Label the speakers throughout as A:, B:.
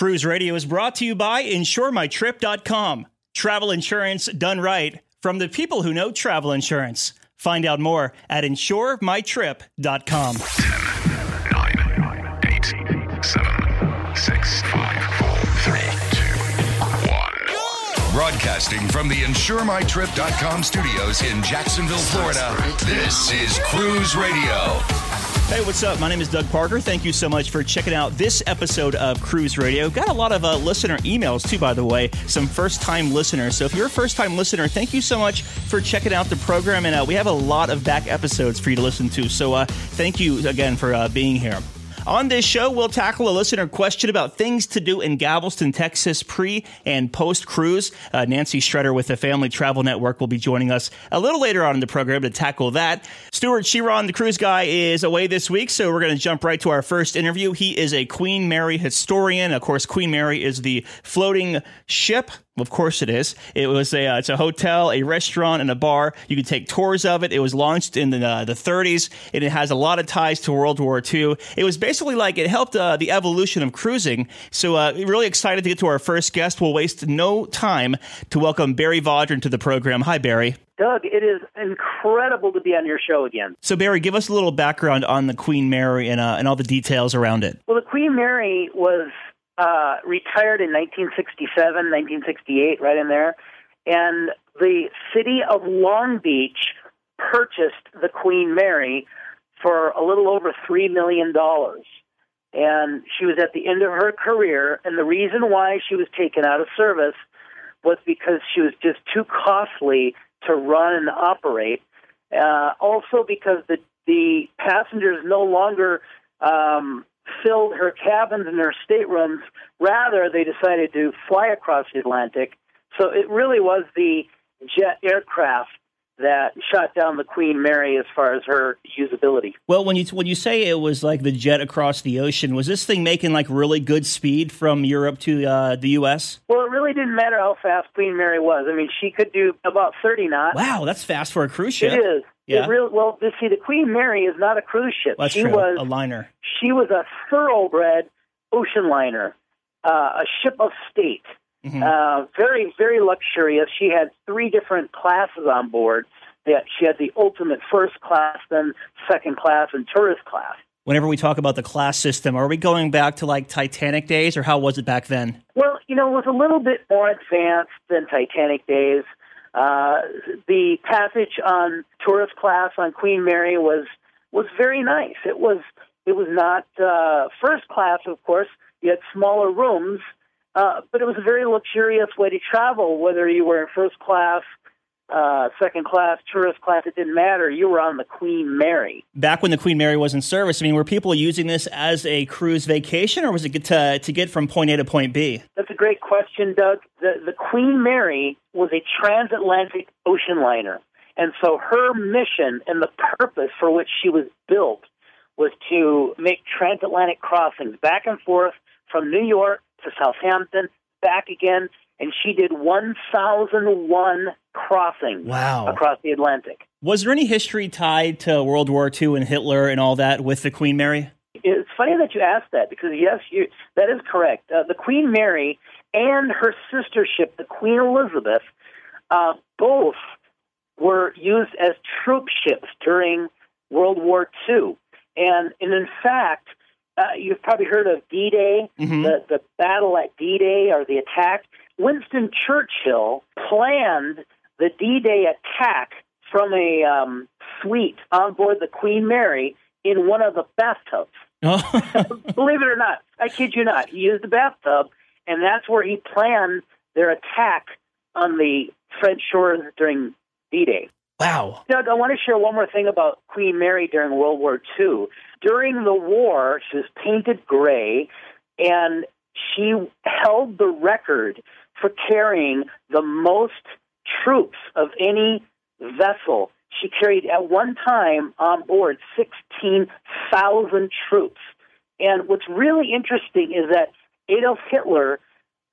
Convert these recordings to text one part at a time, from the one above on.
A: Cruise Radio is brought to you by InsureMyTrip.com. Travel insurance done right from the people who know travel insurance. Find out more at InsureMyTrip.com.
B: 10, 9, 8, 7, 6, 5, 4, 3, 2, 1. Broadcasting from the InsureMyTrip.com studios in Jacksonville, Florida, this is Cruise Radio.
A: Hey, what's up? My name is Doug Parker. Thank you so much for checking out this episode of Cruise Radio. Got a lot of uh, listener emails too, by the way. Some first time listeners. So if you're a first time listener, thank you so much for checking out the program. And uh, we have a lot of back episodes for you to listen to. So uh, thank you again for uh, being here. On this show, we'll tackle a listener question about things to do in Galveston, Texas, pre and post cruise. Uh, Nancy Schretter with the Family Travel Network will be joining us a little later on in the program to tackle that. Stewart Chiron, the cruise guy, is away this week, so we're going to jump right to our first interview. He is a Queen Mary historian. Of course, Queen Mary is the floating ship of course it is. It was a uh, it's a hotel, a restaurant, and a bar. You can take tours of it. It was launched in the uh, the 30s, and it has a lot of ties to World War II. It was basically like it helped uh, the evolution of cruising. So uh, really excited to get to our first guest. We'll waste no time to welcome Barry Vaudrin to the program. Hi, Barry.
C: Doug, it is incredible to be on your show again.
A: So Barry, give us a little background on the Queen Mary and uh, and all the details around it.
C: Well, the Queen Mary was uh, retired in 1967, 1968, right in there. And the city of Long Beach purchased the Queen Mary for a little over $3 million. And she was at the end of her career. And the reason why she was taken out of service was because she was just too costly to run and operate. Uh, also, because the, the passengers no longer um, filled her cabins and her staterooms. Rather, they decided to fly across the Atlantic. So it really was the jet aircraft that shot down the Queen Mary as far as her usability.
A: Well, when you when you say it was like the jet across the ocean, was this thing making like really good speed from Europe to uh, the U.S.?
C: Well, it really didn't matter how fast Queen Mary was. I mean, she could do about thirty knots.
A: Wow, that's fast for a cruise ship.
C: It is.
A: Yeah.
C: It really, well, you see, the Queen Mary is not a cruise ship.
A: Well, that's
C: she
A: true.
C: was
A: a liner.
C: she was a thoroughbred ocean liner, uh, a ship of state.
A: Mhm.
C: Uh, very, very luxurious. She had three different classes on board. That she had the ultimate first class, then second class, and tourist class.
A: Whenever we talk about the class system, are we going back to like Titanic days, or how was it back then?
C: Well, you know, it was a little bit more advanced than Titanic days. Uh, the passage on tourist class on Queen Mary was was very nice. It was it was not uh, first class, of course. You had smaller rooms, uh, but it was a very luxurious way to travel. Whether you were in first class, uh, second class, tourist class, it didn't matter. You were on the Queen Mary.
A: Back when the Queen Mary was in service, I mean, were people using this as a cruise vacation, or was it to to get from point A to point B?
C: That's a great question, Doug. The, the Queen Mary was a transatlantic ocean liner. And so her mission and the purpose for which she was built was to make transatlantic crossings back and forth from New York to Southampton, back again. And she did 1,001 crossings
A: Wow.
C: across the Atlantic.
A: Was there any history tied to World War II and Hitler and all that with the Queen Mary?
C: It's funny that you asked that because yes, you, that is correct. Uh, the Queen Mary and her sister ship, the Queen Elizabeth, uh, both were used as troop ships during World War II, and and in fact, uh, you've probably heard of D-Day,
A: Mhm.
C: the the battle at D-Day or the attack. Winston Churchill planned the D-Day attack from a um, suite on board the Queen Mary in one of the bathtubs.
A: Oh,
C: Believe it or not, I kid you not. He used the bathtub, and that's where he planned their attack on the French shores during D-Day.
A: wow.
C: Doug, I want to share one more thing about Queen Mary during World War II. During the war, she was painted gray, and she held the record for carrying the most troops of any vessel. She carried at one time on board 16,000 troops. And what's really interesting is that Adolf Hitler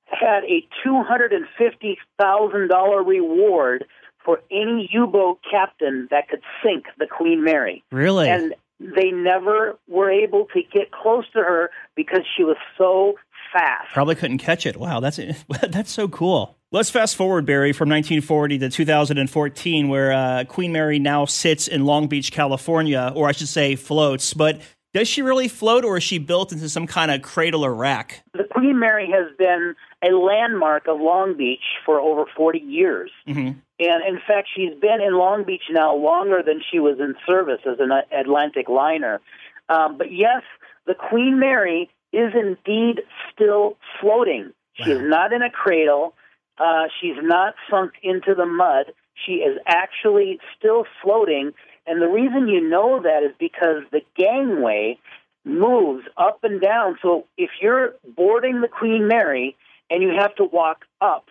C: had a $250,000 reward for any U boat captain that could sink the Queen Mary.
A: Really?
C: And they never were able to get close to her because she was so fast.
A: Probably couldn't catch it. Wow, that's that's so cool. Let's fast forward, Barry, from 1940 to 2014, where uh, Queen Mary now sits in Long Beach, California, or I should say floats. But does she really float, or is she built into some kind of cradle or rack?
C: The Queen Mary has been a landmark of Long Beach for over 40 years.
A: Mm-hmm.
C: And in fact, she's been in Long Beach now longer than she was in service as an Atlantic liner. Um, but yes, the Queen Mary is indeed still floating. She wow. is not in a cradle. Uh, she's not sunk into the mud. She is actually still floating. And the reason you know that is because the gangway moves up and down. So if you're boarding the Queen Mary and you have to walk up,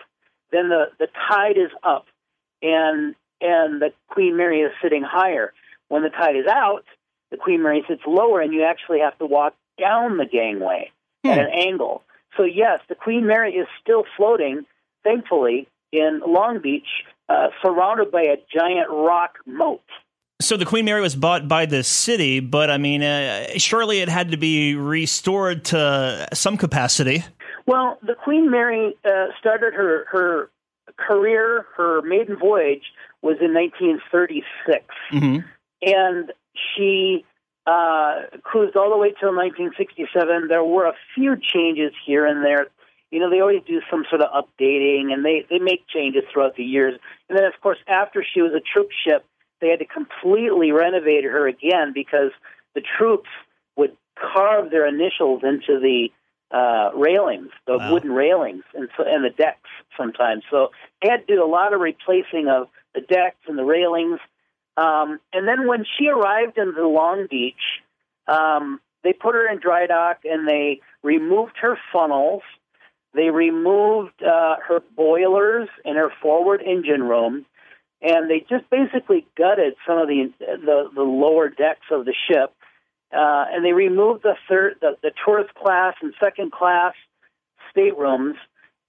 C: then the, the tide is up and and the Queen Mary is sitting higher. When the tide is out, the Queen Mary sits lower, and you actually have to walk down the gangway hmm. at an angle. So yes, the Queen Mary is still floating, thankfully, in Long Beach, uh, surrounded by a giant rock moat.
A: So the Queen Mary was bought by the city, but I mean, uh, surely it had to be restored to some capacity.
C: Well, the Queen Mary uh, started her her career, her maiden voyage was in 1936,
A: mm-hmm.
C: and she uh, cruised all the way till 1967. There were a few changes here and there. You know, they always do some sort of updating, and they they make changes throughout the years. And then, of course, after she was a troop ship, they had to completely renovate her again because the troops would carve their initials into the uh, railings, the wow. wooden railings, and so and the decks sometimes. So they had to do a lot of replacing of the decks and the railings. Um, and then when she arrived in the Long Beach, um, they put her in dry dock and they removed her funnels. They removed uh, her boilers and her forward engine room, and they just basically gutted some of the the, the lower decks of the ship. Uh, and they removed the third, the, the tourist class and second class staterooms,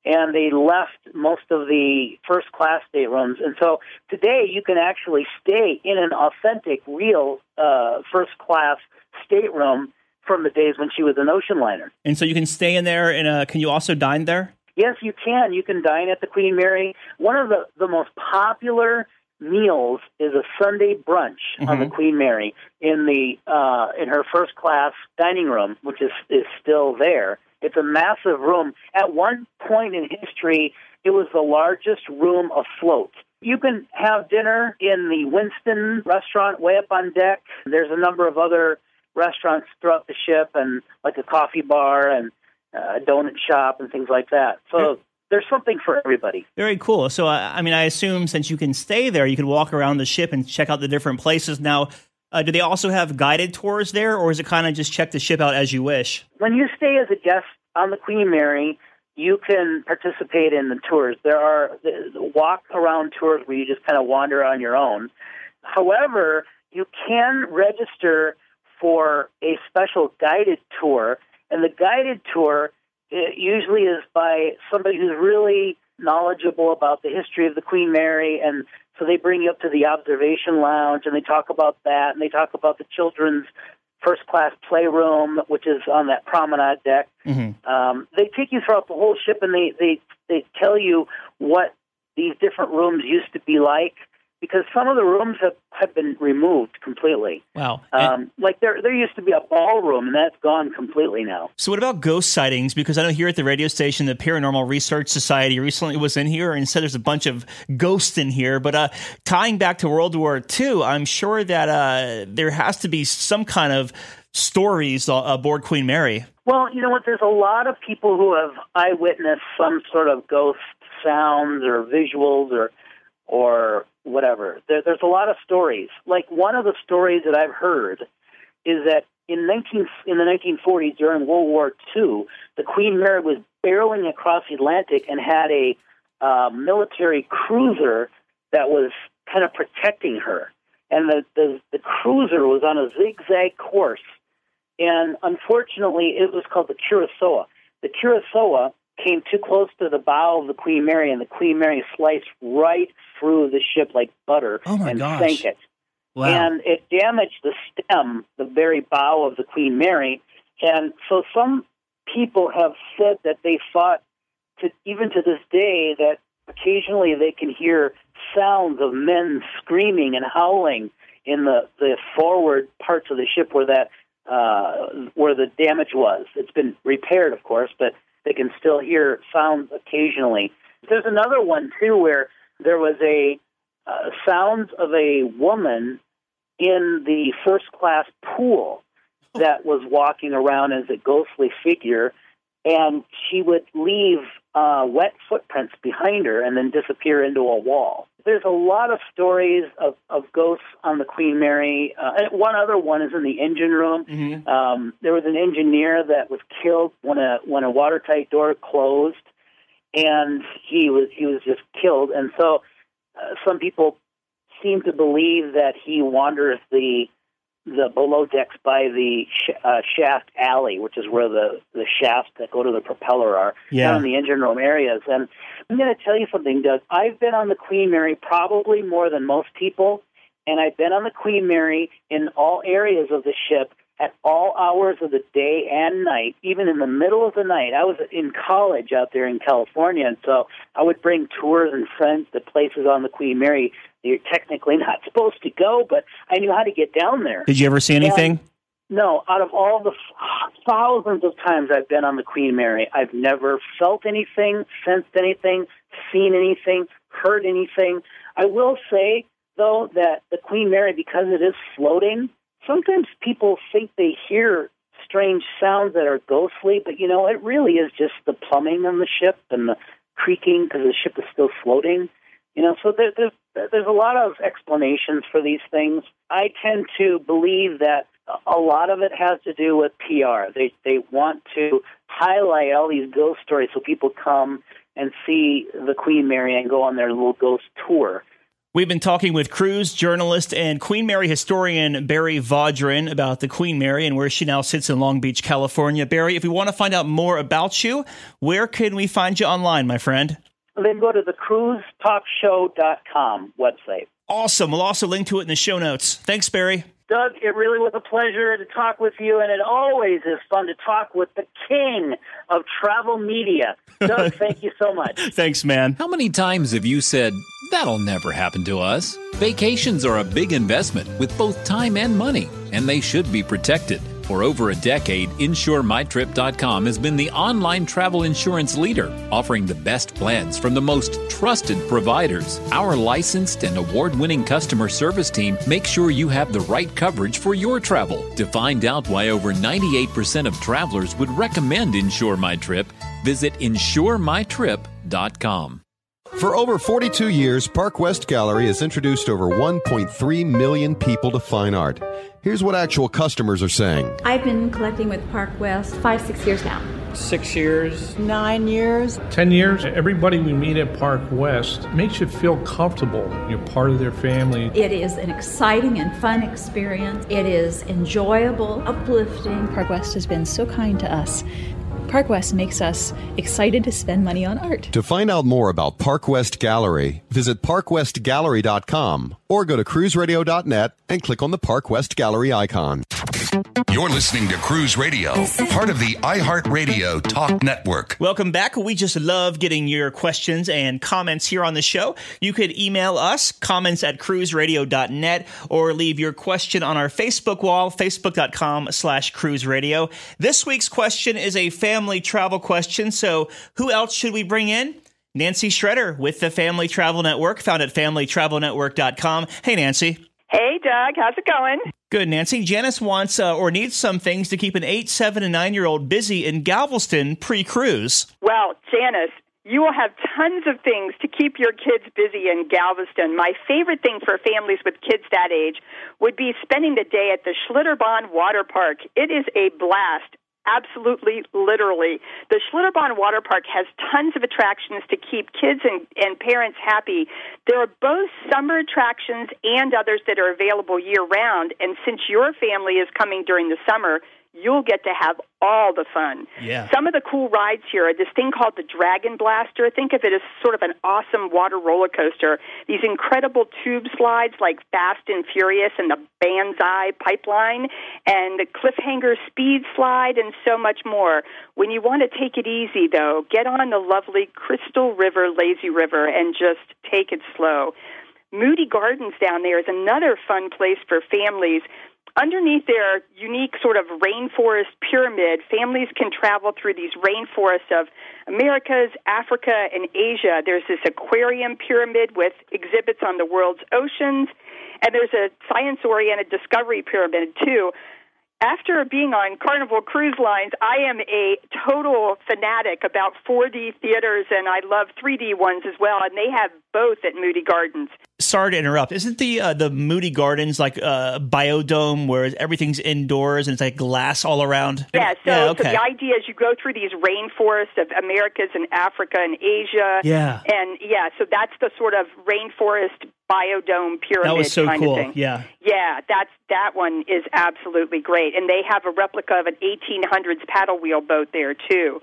C: and they left most of the first class staterooms. And so today you can actually stay in an authentic, real uh, first class stateroom from the days when she was an ocean liner.
A: And so you can stay in there, and uh, can you also dine there?
C: Yes, you can. You can dine at the Queen Mary. One of the, the most popular meals is a Sunday brunch mm-hmm. on the mm-hmm. Queen Mary in the uh, in her first class dining room, which is is still there. It's a massive room. At one point in history, it was the largest room afloat. You can have dinner in the Winston restaurant way up on deck. There's a number of other restaurants throughout the ship, and like a coffee bar and a donut shop and things like that. So there's something for everybody.
A: Very cool. So, uh, I mean, I assume since you can stay there, you can walk around the ship and check out the different places. Now, uh, do they also have guided tours there, or is it kind of just check the ship out as you wish?
C: When you stay as a guest on the Queen Mary, you can participate in the tours. There are walk around tours where you just kind of wander on your own. However, you can register for a special guided tour, and the guided tour usually is by somebody who's really knowledgeable about the history of the Queen Mary, and so they bring you up to the observation lounge and they talk about that, and they talk about the children's first class playroom, which is on that promenade deck.
A: Mm-hmm.
C: Um, they take you throughout the whole ship, and they they they tell you what these different rooms used to be like because some of the rooms have, have been removed completely.
A: Wow.
C: Um, like there, there used to be a ballroom, and that's gone completely now.
A: So, what about ghost sightings? Because I know here at the radio station, the Paranormal Research Society recently was in here and said there's a bunch of ghosts in here. But uh, tying back to World War II, I'm sure that uh, there has to be some kind of stories aboard Queen Mary.
C: Well, you know what? There's a lot of people who have eyewitnessed some sort of ghost sounds or visuals or or whatever. There, there's a lot of stories. Like one of the stories that I've heard is that in 19 in the 1940s during World War II, the Queen Mary was barreling across the Atlantic and had a uh, military cruiser that was kind of protecting her, and the, the the cruiser was on a zigzag course, and unfortunately, it was called the Curacoa. The Curacoa came too close to the bow of the Queen Mary, and the Queen Mary sliced right through the ship like butter
A: oh
C: and
A: gosh.
C: sank it.
A: Wow.
C: And it damaged the stem, the very bow of the Queen Mary. And so some people have said that they thought, to, even to this day, that occasionally they can hear sounds of men screaming and howling in the, the forward parts of the ship where that uh, where the damage was. It's been repaired, of course, but they can still hear sounds occasionally. There's another one too where there was a uh, sounds of a woman in the first class pool that was walking around as a ghostly figure, and she would leave uh, wet footprints behind her and then disappear into a wall. There's a lot of stories of, of ghosts on the Queen Mary. Uh, and one other one is in the engine room. Mm-hmm. Um, there was an engineer that was killed when a when a watertight door closed, and he was he was just killed. And so, uh, some people seem to believe that he wanders the the below decks by the sh- uh, shaft alley, which is where the the shafts that go to the propeller are,
A: yeah.
C: down in the engine room areas. And I'm going to tell you something, Doug. I've been on the Queen Mary probably more than most people, and I've been on the Queen Mary in all areas of the ship at all hours of the day and night, even in the middle of the night. I was in college out there in California, and so I would bring tours and friends to places on the Queen Mary you're technically not supposed to go, but I knew how to get down there.
A: Did you ever see anything?
C: And, no, out of all the thousands of times I've been on the Queen Mary, I've never felt anything, sensed anything, seen anything, heard anything. I will say, though, that the Queen Mary, because it is floating, sometimes people think they hear strange sounds that are ghostly, but you know, it really is just the plumbing on the ship and the creaking because the ship is still floating. You know, so there, there's there's a lot of explanations for these things. I tend to believe that a lot of it has to do with PR. They they want to highlight all these ghost stories so people come and see the Queen Mary and go on their little ghost tour.
A: We've been talking with cruise journalist and Queen Mary historian Barry Vaudrin about the Queen Mary and where she now sits in Long Beach, California. Barry, if we want to find out more about you, where can we find you online, my friend?
C: then go to the cruisetalkshow.com website.
A: Awesome. We'll also link to it in the show notes. Thanks, Barry.
C: Doug, it really was a pleasure to talk with you, and it always is fun to talk with the king of travel media. Doug, thank you so much.
A: Thanks, man.
D: How many times have you said, That'll never happen to us? Vacations are a big investment with both time and money, and they should be protected. For over a decade, InsureMyTrip.com has been the online travel insurance leader, offering the best plans from the most trusted providers. Our licensed and award winning customer service team makes sure you have the right coverage for your travel. To find out why over 98% of travelers would recommend InsureMyTrip, visit InsureMyTrip.com.
E: For over 42 years, Park West Gallery has introduced over 1.3 million people to fine art. Here's what actual customers are saying.
F: I've been collecting with Park West five, six years now.
G: Six years.
H: Nine years.
I: Ten years. Everybody we meet at Park West makes you feel comfortable. You're part of their family.
F: It is an exciting and fun experience. It is enjoyable, uplifting.
J: Park West has been so kind to us. Park West makes us excited to spend money on art.
E: To find out more about Park West Gallery, visit parkwestgallery.com or go to cruiseradio.net and click on the Park West Gallery icon.
B: You're listening to Cruise Radio, part of the iHeartRadio Talk Network.
A: Welcome back. We just love getting your questions and comments here on the show. You could email us, comments at cruiseradio.net, or leave your question on our Facebook wall, facebook.com slash cruiseradio. This week's question is a family travel question, so who else should we bring in? Nancy Schretter with the Family Travel Network, found at familytravelnetwork.com. Hey, Nancy.
K: Hey, Doug. How's it going?
A: Good, Nancy. Janice wants uh, or needs some things to keep an eight, seven, and nine year old busy in Galveston pre cruise.
K: Well, Janice, you will have tons of things to keep your kids busy in Galveston. My favorite thing for families with kids that age would be spending the day at the Schlitterbahn Water Park. It is a blast absolutely literally. The Schlitterbahn Water Park has tons of attractions to keep kids and, and parents happy. There are both summer attractions and others that are available year round. And since your family is coming during the summer, you'll get to have all the fun.
A: Yeah.
K: Some of the cool rides here are this thing called the Dragon Blaster. Think of it as sort of an awesome water roller coaster. These incredible tube slides like Fast and Furious and the Banzai Pipeline and the Cliffhanger Speed Slide and so much more. When you want to take it easy, though, get on the lovely Crystal River Lazy River and just take it slow. Moody Gardens down there is another fun place for families underneath their unique sort of rainforest pyramid, families can travel through these rainforests of Americas, Africa, and Asia. There's this aquarium pyramid with exhibits on the world's oceans, and there's a science oriented discovery pyramid, too after being on Carnival Cruise Lines, I am a total fanatic about 4D theaters, and I love 3D ones as well. And they have both at Moody Gardens.
A: Sorry to interrupt. Isn't the uh, the Moody Gardens like a uh, biodome where everything's indoors and it's like glass all around?
K: Yeah. So,
A: yeah, okay.
K: so the idea is you go through these rainforests of Americas and Africa and Asia.
A: Yeah.
K: And yeah, so that's the sort of rainforest biodome pyramid
A: that was so
K: kind
A: cool.
K: of thing.
A: Yeah.
K: Yeah, that's that one is absolutely great, and they have a replica of an 1800s paddle wheel boat there too.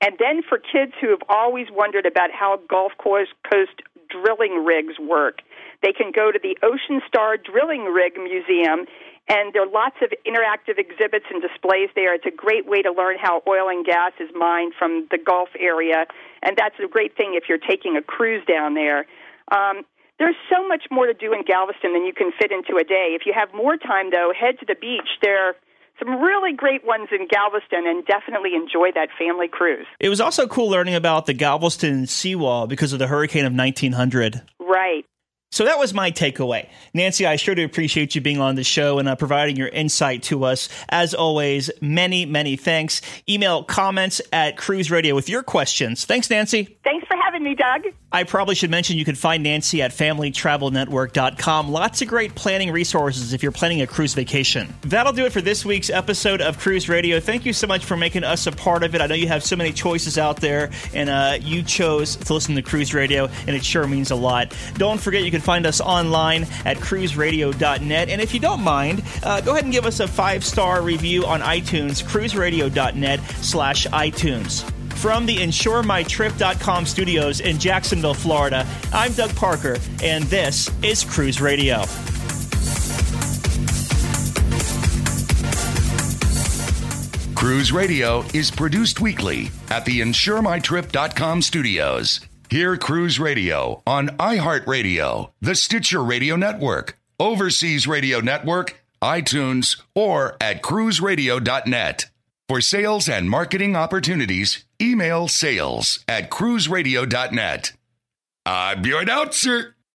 K: And then for kids who have always wondered about how Gulf Coast drilling rigs work, they can go to the Ocean Star Drilling Rig Museum, and there are lots of interactive exhibits and displays there. It's a great way to learn how oil and gas is mined from the Gulf area, and that's a great thing if you're taking a cruise down there. Um, there's so much more to do in Galveston than you can fit into a day. If you have more time, though, head to the beach. There some really great ones in Galveston and definitely enjoy that family cruise.
A: It was also cool learning about the Galveston seawall because of the hurricane of 1900.
K: Right.
A: So that was my takeaway. Nancy, I sure do appreciate you being on the show and uh, providing your insight to us. As always, many, many thanks. Email comments at Cruise Radio with your questions. Thanks, Nancy.
K: Thanks having me, Doug.
A: I probably should mention you can find Nancy at FamilyTravelNetwork.com. Lots of great planning resources if you're planning a cruise vacation. That'll do it for this week's episode of Cruise Radio. Thank you so much for making us a part of it. I know you have so many choices out there, and uh, you chose to listen to Cruise Radio, and it sure means a lot. Don't forget you can find us online at cruiseradio.net. And if you don't mind, uh, go ahead and give us a five star review on iTunes, cruiseradio.net slash iTunes. From the InsureMyTrip.com studios in Jacksonville, Florida, I'm Doug Parker, and this is Cruise Radio.
B: Cruise Radio is produced weekly at the InsureMyTrip.com studios. Hear Cruise Radio on iHeartRadio, the Stitcher Radio Network, Overseas Radio Network, iTunes, or at cruiseradio.net. For sales and marketing opportunities, email sales at cruiseradio.net. I'm your announcer.